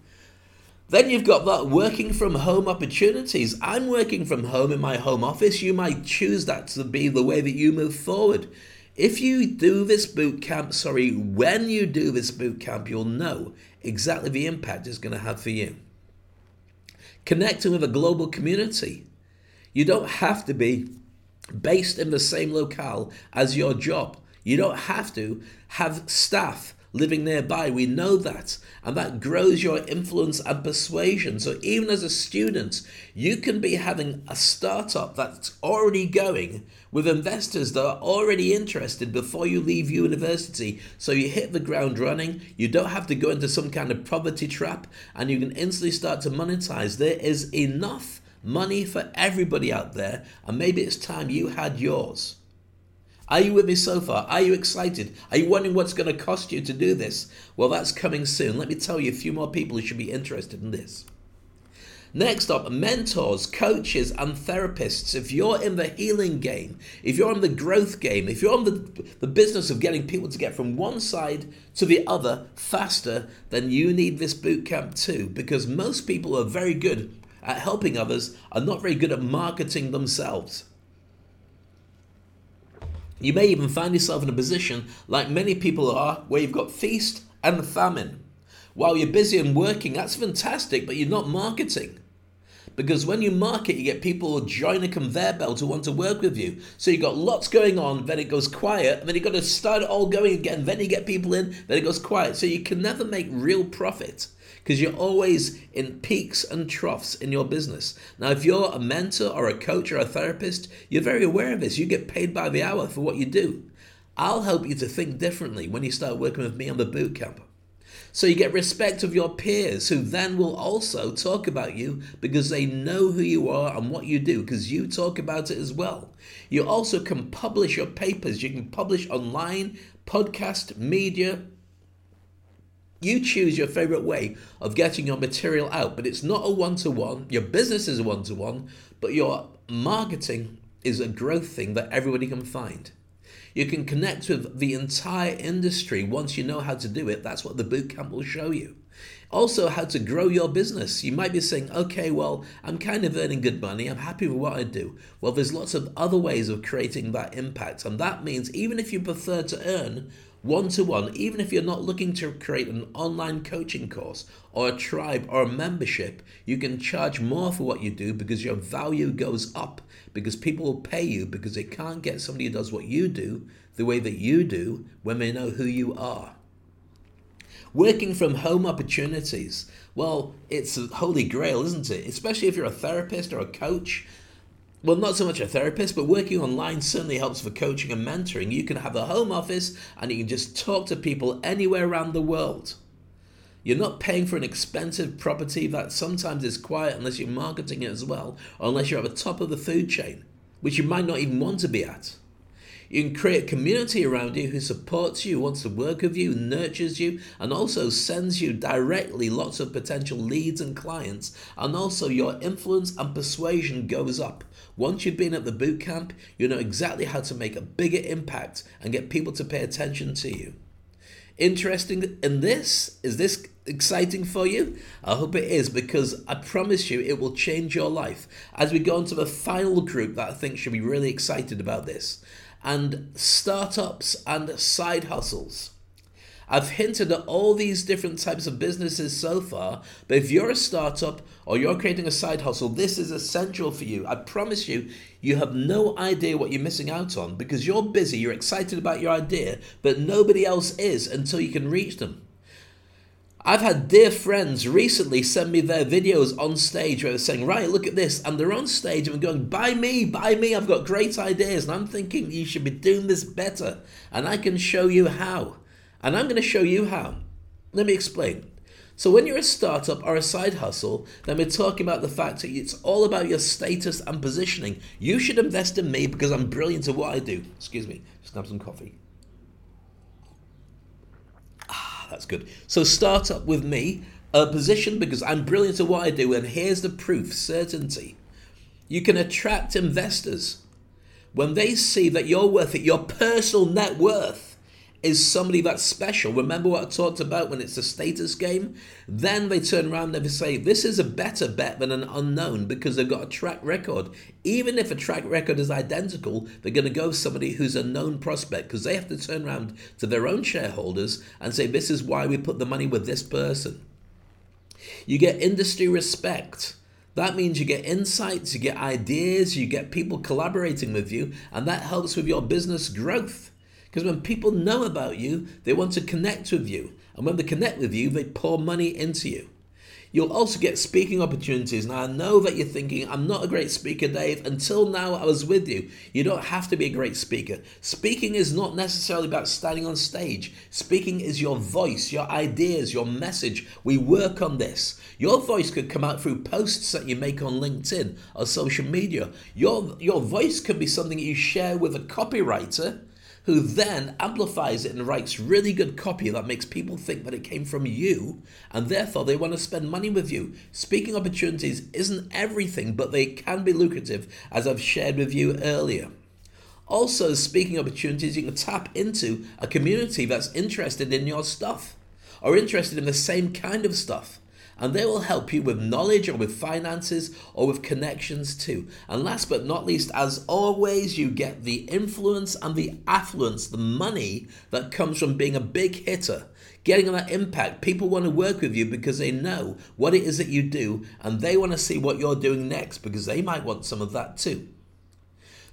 Then you've got that working from home opportunities. I'm working from home in my home office. You might choose that to be the way that you move forward. If you do this boot camp, sorry, when you do this boot camp, you'll know exactly the impact it's going to have for you. Connecting with a global community. You don't have to be based in the same locale as your job. You don't have to have staff living nearby. We know that. And that grows your influence and persuasion. So even as a student, you can be having a startup that's already going with investors that are already interested before you leave university. So you hit the ground running. You don't have to go into some kind of poverty trap and you can instantly start to monetize. There is enough money for everybody out there. And maybe it's time you had yours. Are you with me so far? Are you excited? Are you wondering what's going to cost you to do this? Well, that's coming soon. Let me tell you a few more people who should be interested in this. Next up, mentors, coaches, and therapists. If you're in the healing game, if you're in the growth game, if you're in the, the business of getting people to get from one side to the other faster, then you need this boot camp too, because most people who are very good at helping others are not very good at marketing themselves. You may even find yourself in a position, like many people are, where you've got feast and famine. While you're busy and working, that's fantastic, but you're not marketing. Because when you market, you get people join a conveyor belt who want to work with you. So you've got lots going on, then it goes quiet, and then you've got to start it all going again. Then you get people in, then it goes quiet. So you can never make real profit because you're always in peaks and troughs in your business. Now, if you're a mentor or a coach or a therapist, you're very aware of this. You get paid by the hour for what you do. I'll help you to think differently when you start working with me on the boot camp. So you get respect of your peers who then will also talk about you because they know who you are and what you do because you talk about it as well. You also can publish your papers. You can publish online, podcast, media, you choose your favorite way of getting your material out, but it's not a one to one. Your business is a one to one, but your marketing is a growth thing that everybody can find. You can connect with the entire industry once you know how to do it. That's what the bootcamp will show you. Also, how to grow your business. You might be saying, okay, well, I'm kind of earning good money. I'm happy with what I do. Well, there's lots of other ways of creating that impact. And that means even if you prefer to earn one to one, even if you're not looking to create an online coaching course or a tribe or a membership, you can charge more for what you do because your value goes up because people will pay you because they can't get somebody who does what you do the way that you do when they know who you are. Working from home opportunities. Well, it's a holy grail, isn't it? Especially if you're a therapist or a coach well, not so much a therapist, but working online certainly helps for coaching and mentoring. You can have a home office and you can just talk to people anywhere around the world. You're not paying for an expensive property that sometimes is quiet unless you're marketing it as well, or unless you're at the top of the food chain, which you might not even want to be at. You can create a community around you who supports you, wants to work with you, nurtures you, and also sends you directly lots of potential leads and clients. And also, your influence and persuasion goes up. Once you've been at the boot camp, you know exactly how to make a bigger impact and get people to pay attention to you. Interesting in this? Is this exciting for you? I hope it is because I promise you it will change your life. As we go into the final group that I think should be really excited about this, and startups and side hustles. I've hinted at all these different types of businesses so far, but if you're a startup or you're creating a side hustle, this is essential for you. I promise you, you have no idea what you're missing out on because you're busy, you're excited about your idea, but nobody else is until you can reach them. I've had dear friends recently send me their videos on stage where they're saying, Right, look at this. And they're on stage and going, Buy me, buy me. I've got great ideas. And I'm thinking you should be doing this better. And I can show you how. And I'm going to show you how. Let me explain. So, when you're a startup or a side hustle, then we're talking about the fact that it's all about your status and positioning. You should invest in me because I'm brilliant at what I do. Excuse me, just have some coffee. That's good. So start up with me, a position because I'm brilliant at what I do, and here's the proof certainty. You can attract investors when they see that you're worth it, your personal net worth is somebody that's special. Remember what I talked about when it's a status game? Then they turn around and they say, This is a better bet than an unknown because they've got a track record. Even if a track record is identical, they're going to go with somebody who's a known prospect because they have to turn around to their own shareholders and say, This is why we put the money with this person. You get industry respect. That means you get insights, you get ideas, you get people collaborating with you, and that helps with your business growth. Because when people know about you, they want to connect with you. And when they connect with you, they pour money into you. You'll also get speaking opportunities. Now, I know that you're thinking, I'm not a great speaker, Dave. Until now, I was with you. You don't have to be a great speaker. Speaking is not necessarily about standing on stage, speaking is your voice, your ideas, your message. We work on this. Your voice could come out through posts that you make on LinkedIn or social media. Your, your voice could be something you share with a copywriter who then amplifies it and writes really good copy that makes people think that it came from you and therefore they want to spend money with you. Speaking opportunities isn't everything, but they can be lucrative, as I've shared with you earlier. Also, speaking opportunities, you can tap into a community that's interested in your stuff or interested in the same kind of stuff and they will help you with knowledge or with finances or with connections too. And last but not least, as always, you get the influence and the affluence, the money that comes from being a big hitter. Getting that impact, people want to work with you because they know what it is that you do and they want to see what you're doing next because they might want some of that too.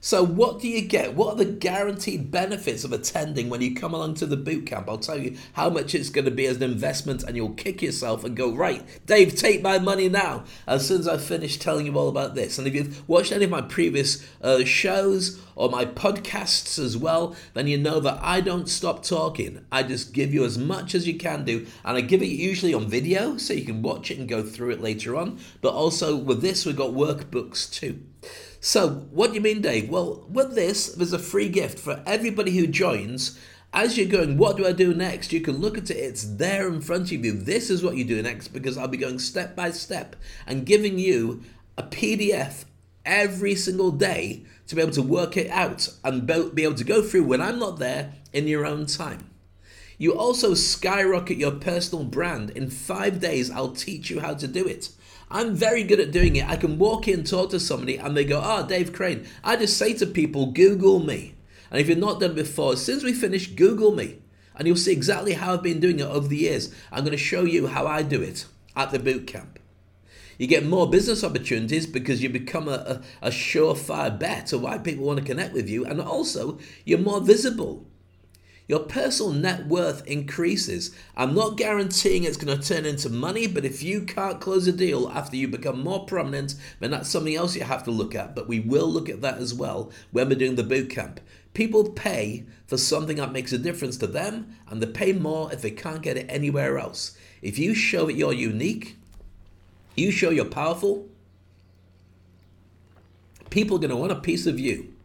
So, what do you get? What are the guaranteed benefits of attending when you come along to the boot camp? I'll tell you how much it's going to be as an investment, and you'll kick yourself and go, Right, Dave, take my money now. As soon as I finish telling you all about this. And if you've watched any of my previous uh, shows or my podcasts as well, then you know that I don't stop talking. I just give you as much as you can do, and I give it usually on video so you can watch it and go through it later on. But also with this, we've got workbooks too. So, what do you mean, Dave? Well, with this, there's a free gift for everybody who joins. As you're going, what do I do next? You can look at it, it's there in front of you. This is what you do next because I'll be going step by step and giving you a PDF every single day to be able to work it out and be able to go through when I'm not there in your own time. You also skyrocket your personal brand. In five days, I'll teach you how to do it. I'm very good at doing it. I can walk in, talk to somebody, and they go, Oh, Dave Crane. I just say to people, Google me. And if you've not done it before, as soon as we finish, Google me. And you'll see exactly how I've been doing it over the years. I'm going to show you how I do it at the boot camp. You get more business opportunities because you become a, a, a surefire bet of why people want to connect with you. And also, you're more visible your personal net worth increases. I'm not guaranteeing it's going to turn into money, but if you can't close a deal after you become more prominent, then that's something else you have to look at. But we will look at that as well when we're doing the boot camp. People pay for something that makes a difference to them, and they pay more if they can't get it anywhere else. If you show that you're unique, you show you're powerful, people are going to want a piece of you.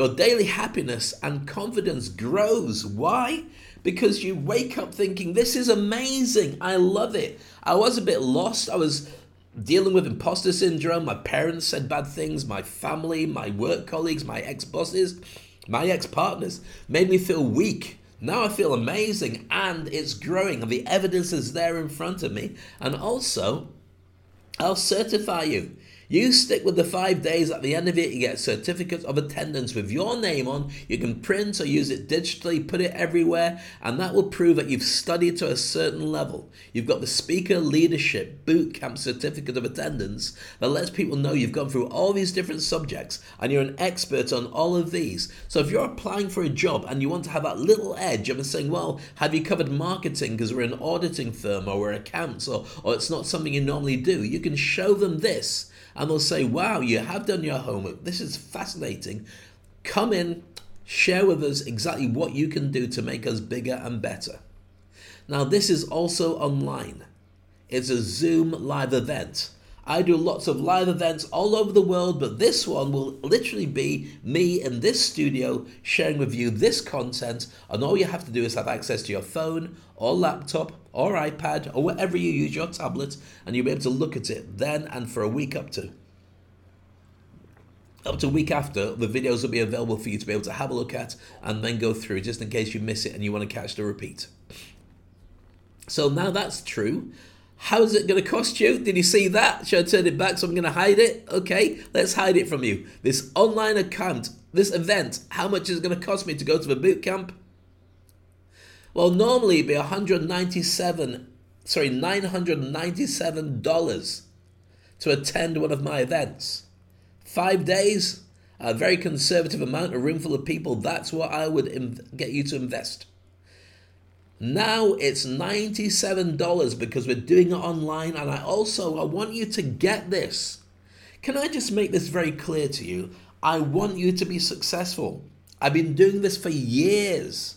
Your daily happiness and confidence grows. Why? Because you wake up thinking, This is amazing. I love it. I was a bit lost. I was dealing with imposter syndrome. My parents said bad things. My family, my work colleagues, my ex bosses, my ex partners made me feel weak. Now I feel amazing and it's growing, and the evidence is there in front of me. And also, I'll certify you. You stick with the five days. At the end of it, you get a certificate of attendance with your name on. You can print or use it digitally, put it everywhere, and that will prove that you've studied to a certain level. You've got the Speaker Leadership Boot Camp Certificate of Attendance that lets people know you've gone through all these different subjects and you're an expert on all of these. So if you're applying for a job and you want to have that little edge of saying, well, have you covered marketing because we're an auditing firm or we're accounts or, or it's not something you normally do, you can show them this and they'll say, Wow, you have done your homework. This is fascinating. Come in, share with us exactly what you can do to make us bigger and better. Now, this is also online, it's a Zoom live event. I do lots of live events all over the world, but this one will literally be me in this studio sharing with you this content. And all you have to do is have access to your phone or laptop or iPad or whatever you use your tablet, and you'll be able to look at it then and for a week up to. Up to a week after, the videos will be available for you to be able to have a look at and then go through just in case you miss it and you want to catch the repeat. So now that's true. How's it going to cost you? Did you see that? Should I turn it back so I'm going to hide it? Okay, let's hide it from you. This online account, this event, how much is it going to cost me to go to the boot camp? Well, normally it'd be 197, sorry, $997 to attend one of my events. Five days, a very conservative amount, a room full of people, that's what I would get you to invest. Now it's $97 because we're doing it online and I also I want you to get this. Can I just make this very clear to you? I want you to be successful. I've been doing this for years,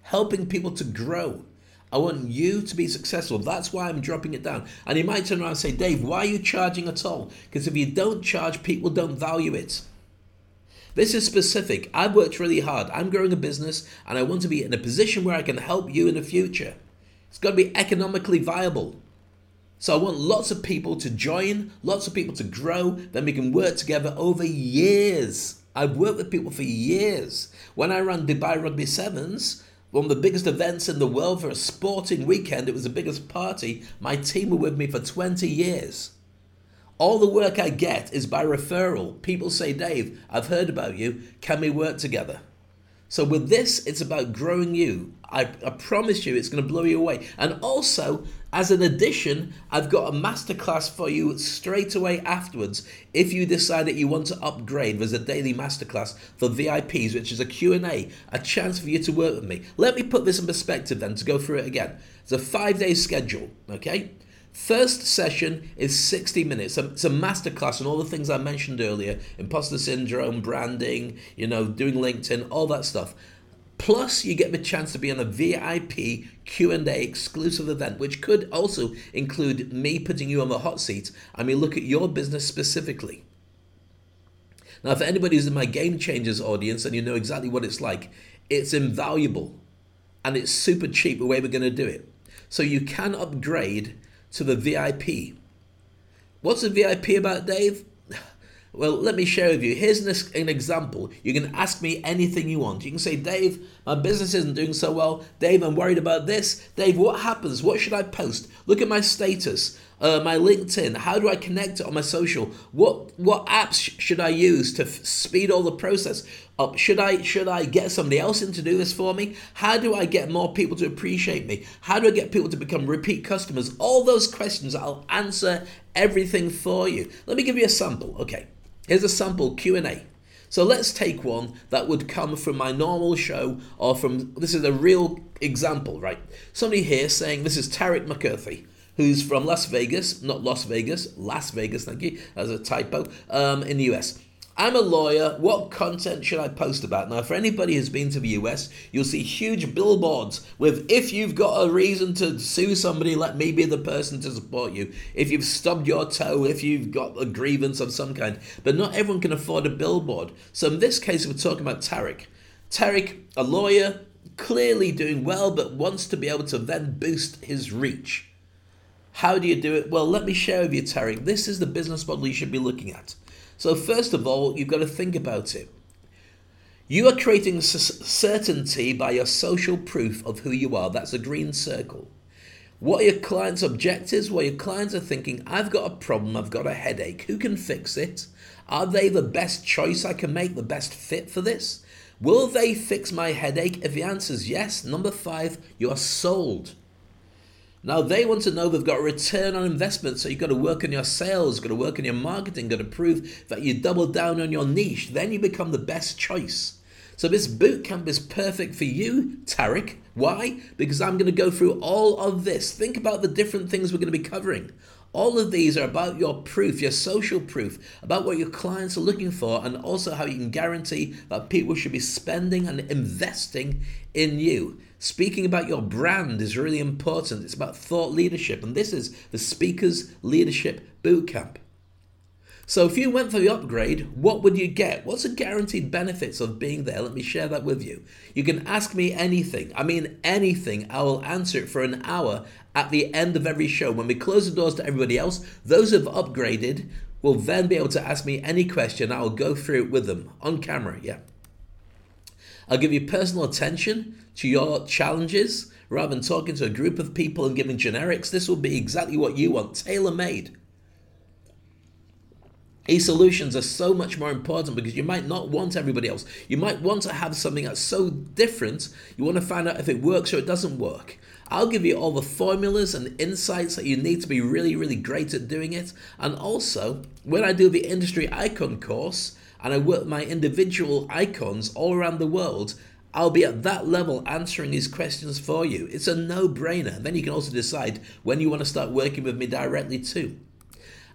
helping people to grow. I want you to be successful. That's why I'm dropping it down. And you might turn around and say, Dave, why are you charging at all? Because if you don't charge, people don't value it. This is specific. I've worked really hard. I'm growing a business and I want to be in a position where I can help you in the future. It's got to be economically viable. So I want lots of people to join, lots of people to grow, then we can work together over years. I've worked with people for years. When I ran Dubai Rugby Sevens, one of the biggest events in the world for a sporting weekend, it was the biggest party. My team were with me for 20 years. All the work I get is by referral. People say, Dave, I've heard about you. Can we work together? So with this, it's about growing you. I, I promise you, it's going to blow you away. And also, as an addition, I've got a masterclass for you straight away afterwards. If you decide that you want to upgrade, there's a daily masterclass for VIPs, which is a Q&A, a chance for you to work with me. Let me put this in perspective then to go through it again. It's a five-day schedule, okay? First session is 60 minutes. It's a masterclass on all the things I mentioned earlier imposter syndrome, branding, you know, doing LinkedIn, all that stuff. Plus, you get the chance to be on a VIP Q&A exclusive event, which could also include me putting you on the hot seat and we look at your business specifically. Now, for anybody who's in my Game Changers audience and you know exactly what it's like, it's invaluable and it's super cheap the way we're going to do it. So you can upgrade to the VIP. What's a VIP about, Dave? Well, let me share with you. Here's an, example. You can ask me anything you want. You can say, Dave, my business isn't doing so well. Dave, I'm worried about this. Dave, what happens? What should I post? Look at my status, uh, my LinkedIn. How do I connect it on my social? What what apps should I use to f- speed all the process up? Should I should I get somebody else in to do this for me? How do I get more people to appreciate me? How do I get people to become repeat customers? All those questions, I'll answer everything for you. Let me give you a sample. Okay. Here's a sample Q&A. So let's take one that would come from my normal show or from this is a real example, right? Somebody here saying this is Tarek McCarthy, who's from Las Vegas, not Las Vegas, Las Vegas, thank you, as a typo, um, in the US. I'm a lawyer. What content should I post about? Now, for anybody who's been to the US, you'll see huge billboards with if you've got a reason to sue somebody, let me be the person to support you. If you've stubbed your toe, if you've got a grievance of some kind. But not everyone can afford a billboard. So in this case, we're talking about Tarek. Tarek, a lawyer, clearly doing well, but wants to be able to then boost his reach. How do you do it? Well, let me share with you, Tarek. This is the business model you should be looking at. So, first of all, you've got to think about it. You are creating certainty by your social proof of who you are. That's a green circle. What are your clients' objectives? What your clients are thinking, I've got a problem, I've got a headache. Who can fix it? Are they the best choice I can make, the best fit for this? Will they fix my headache? If the answer is yes, number five, you are sold. Now they want to know they've got a return on investment, so you've got to work on your sales, got to work on your marketing, got to prove that you double down on your niche. Then you become the best choice. So this boot camp is perfect for you, Tarek. Why? Because I'm going to go through all of this. Think about the different things we're going to be covering. All of these are about your proof, your social proof, about what your clients are looking for, and also how you can guarantee that people should be spending and investing in you. Speaking about your brand is really important. It's about thought leadership, and this is the Speakers Leadership Bootcamp. So, if you went for the upgrade, what would you get? What's the guaranteed benefits of being there? Let me share that with you. You can ask me anything. I mean, anything. I will answer it for an hour at the end of every show. When we close the doors to everybody else, those who have upgraded will then be able to ask me any question. I will go through it with them on camera. Yeah. I'll give you personal attention to your challenges rather than talking to a group of people and giving generics. This will be exactly what you want, tailor made. These solutions are so much more important because you might not want everybody else. You might want to have something that's so different, you want to find out if it works or it doesn't work. I'll give you all the formulas and insights that you need to be really, really great at doing it. And also, when I do the Industry Icon course and I work my individual icons all around the world, I'll be at that level answering these questions for you. It's a no brainer. Then you can also decide when you want to start working with me directly too.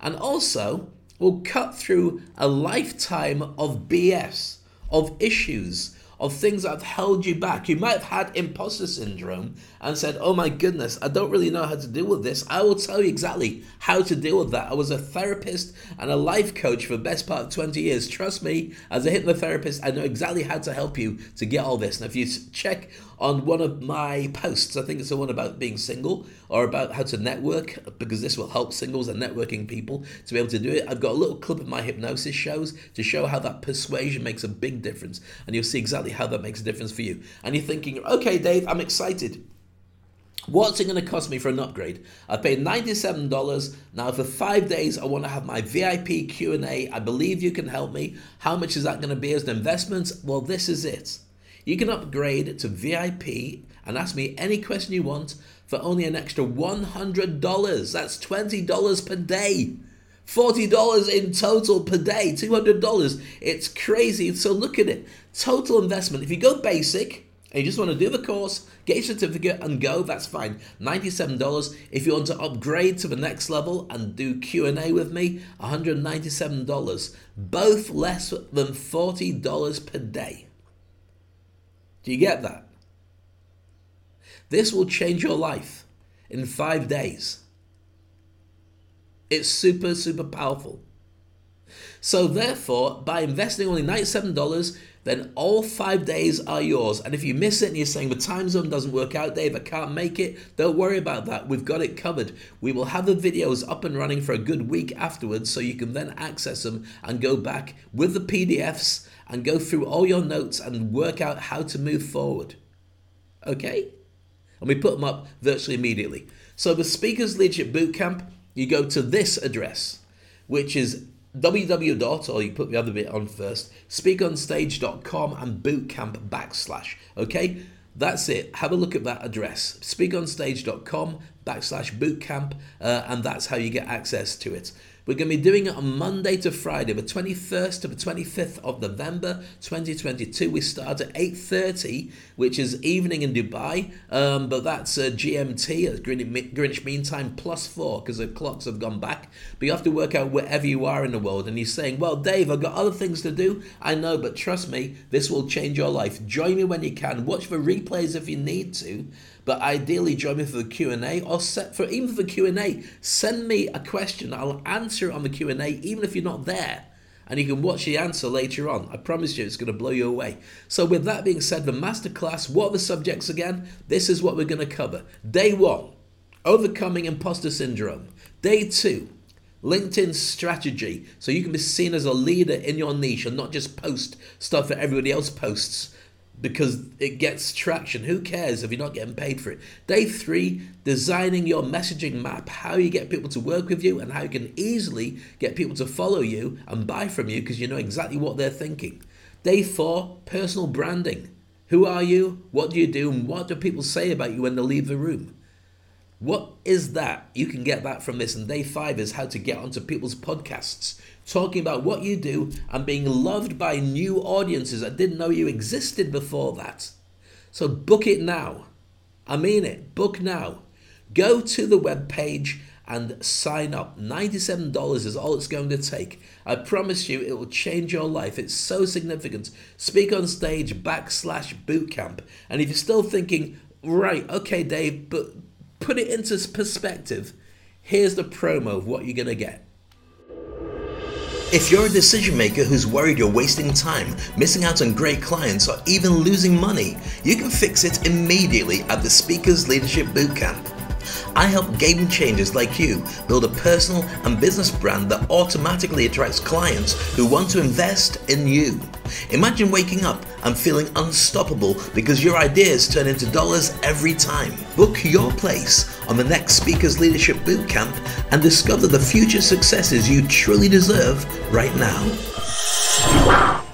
And also, we'll cut through a lifetime of BS, of issues, of things that have held you back. You might have had imposter syndrome and said, Oh my goodness, I don't really know how to deal with this. I will tell you exactly how to deal with that. I was a therapist and a life coach for the best part of 20 years. Trust me, as a hypnotherapist, I know exactly how to help you to get all this. And if you check on one of my posts, I think it's the one about being single or about how to network, because this will help singles and networking people to be able to do it. I've got a little clip of my hypnosis shows to show how that persuasion makes a big difference. And you'll see exactly how that makes a difference for you. And you're thinking, okay, Dave, I'm excited. What's it going to cost me for an upgrade? I paid $97. Now for 5 days I want to have my VIP Q&A. I believe you can help me. How much is that going to be as an investment? Well, this is it. You can upgrade to VIP and ask me any question you want for only an extra $100. That's $20 per day. $40 in total per day, $200. It's crazy. So look at it. Total investment. If you go basic, and you just want to do the course, get your certificate and go, that's fine. $97. If you want to upgrade to the next level and do Q&A with me, $197. Both less than $40 per day. Do you get that? This will change your life in 5 days. It's super super powerful. So therefore, by investing only $97, then all five days are yours. And if you miss it and you're saying the time zone doesn't work out, Dave, I can't make it, don't worry about that. We've got it covered. We will have the videos up and running for a good week afterwards so you can then access them and go back with the PDFs and go through all your notes and work out how to move forward. Okay? And we put them up virtually immediately. So the Speakers Leadership Bootcamp, you go to this address, which is www. or you put the other bit on first, speakonstage.com and bootcamp backslash. Okay, that's it. Have a look at that address, speakonstage.com backslash bootcamp, uh, and that's how you get access to it. We're going to be doing it on Monday to Friday, the 21st to the 25th of November 2022. We start at 8.30, which is evening in Dubai, um, but that's uh, GMT, that's Greenwich Mean Time, plus four, because the clocks have gone back. But you have to work out wherever you are in the world. And you're saying, well, Dave, I've got other things to do. I know, but trust me, this will change your life. Join me when you can. Watch the replays if you need to but ideally join me for the Q&A or set for even for the Q&A send me a question. I'll answer it on the Q&A even if you're not there. And you can watch the answer later on. I promise you it's going to blow you away. So with that being said the masterclass what are the subjects again? This is what we're going to cover. Day 1 overcoming imposter syndrome. Day 2 LinkedIn strategy. So you can be seen as a leader in your niche and not just post stuff that everybody else posts because it gets traction. Who cares if you're not getting paid for it? Day three, designing your messaging map, how you get people to work with you and how you can easily get people to follow you and buy from you because you know exactly what they're thinking. Day four, personal branding. Who are you? What do you do? And what do people say about you when they leave the room? What is that? You can get that from this. And day five is how to get onto people's podcasts talking about what you do and being loved by new audiences that didn't know you existed before that. So book it now. I mean it. Book now. Go to the web page and sign up. $97 is all it's going to take. I promise you it will change your life. It's so significant. Speak on stage backslash bootcamp. And if you're still thinking, right, okay, Dave, but put it into perspective, here's the promo of what you're going to get. If you're a decision maker who's worried you're wasting time, missing out on great clients, or even losing money, you can fix it immediately at the Speakers Leadership Bootcamp. I help game changers like you build a personal and business brand that automatically attracts clients who want to invest in you. Imagine waking up and feeling unstoppable because your ideas turn into dollars every time. Book your place on the next Speakers Leadership Bootcamp and discover the future successes you truly deserve right now.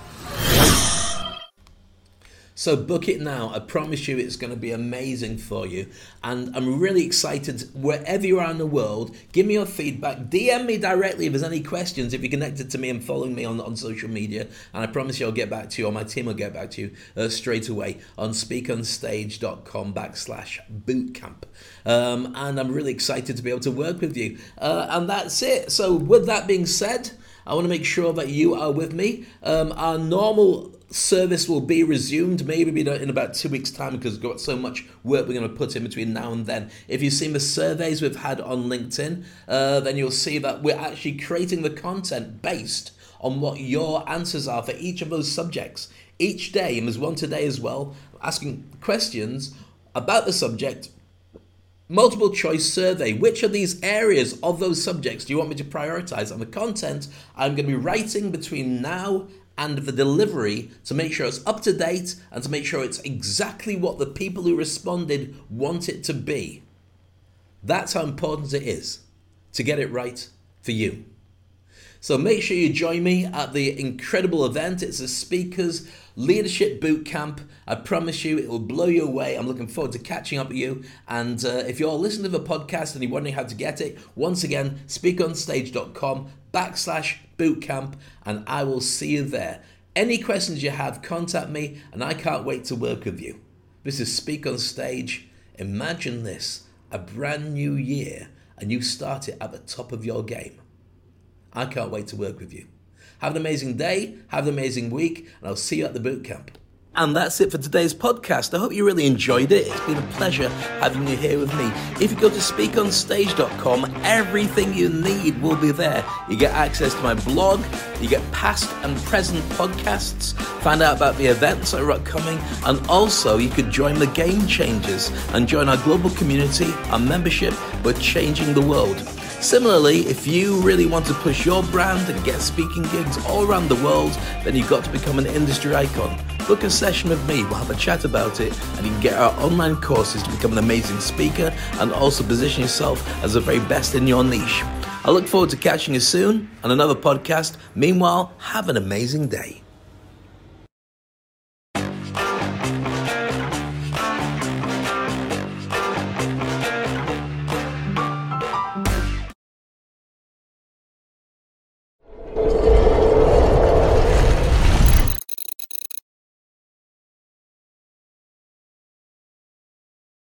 So book it now. I promise you it's going to be amazing for you. And I'm really excited. Wherever you are in the world, give me your feedback. DM me directly if there's any questions. If you're connected to me and following me on, on social media. And I promise you I'll get back to you or my team will get back to you uh, straight away on speakonstage.com backslash bootcamp. Um, and I'm really excited to be able to work with you. Uh, and that's it. So with that being said, I want to make sure that you are with me. Um, our normal service will be resumed maybe in about two weeks' time because we've got so much work we're going to put in between now and then. If you've seen the surveys we've had on LinkedIn, uh, then you'll see that we're actually creating the content based on what your answers are for each of those subjects. Each day, and there's one today as well, asking questions about the subject multiple choice survey. Which of these areas of those subjects do you want me to prioritize? And the content I'm going to be writing between now and the delivery to make sure it's up to date and to make sure it's exactly what the people who responded want it to be. That's how important it is to get it right for you. So make sure you join me at the incredible event. It's a speakers leadership boot camp. I promise you, it will blow you away. I'm looking forward to catching up with you. And uh, if you're listening to the podcast and you're wondering how to get it, once again, speakonstage.com backslash bootcamp, and I will see you there. Any questions you have, contact me, and I can't wait to work with you. This is Speak on Stage. Imagine this a brand new year, and you start it at the top of your game. I can't wait to work with you. Have an amazing day, have an amazing week, and I'll see you at the boot camp. And that's it for today's podcast. I hope you really enjoyed it. It's been a pleasure having you here with me. If you go to speakonstage.com, everything you need will be there. You get access to my blog, you get past and present podcasts, find out about the events that are upcoming, and also you could join the Game Changers and join our global community, our membership. We're changing the world. Similarly, if you really want to push your brand and get speaking gigs all around the world, then you've got to become an industry icon. Book a session with me, we'll have a chat about it, and you can get our online courses to become an amazing speaker and also position yourself as the very best in your niche. I look forward to catching you soon on another podcast. Meanwhile, have an amazing day.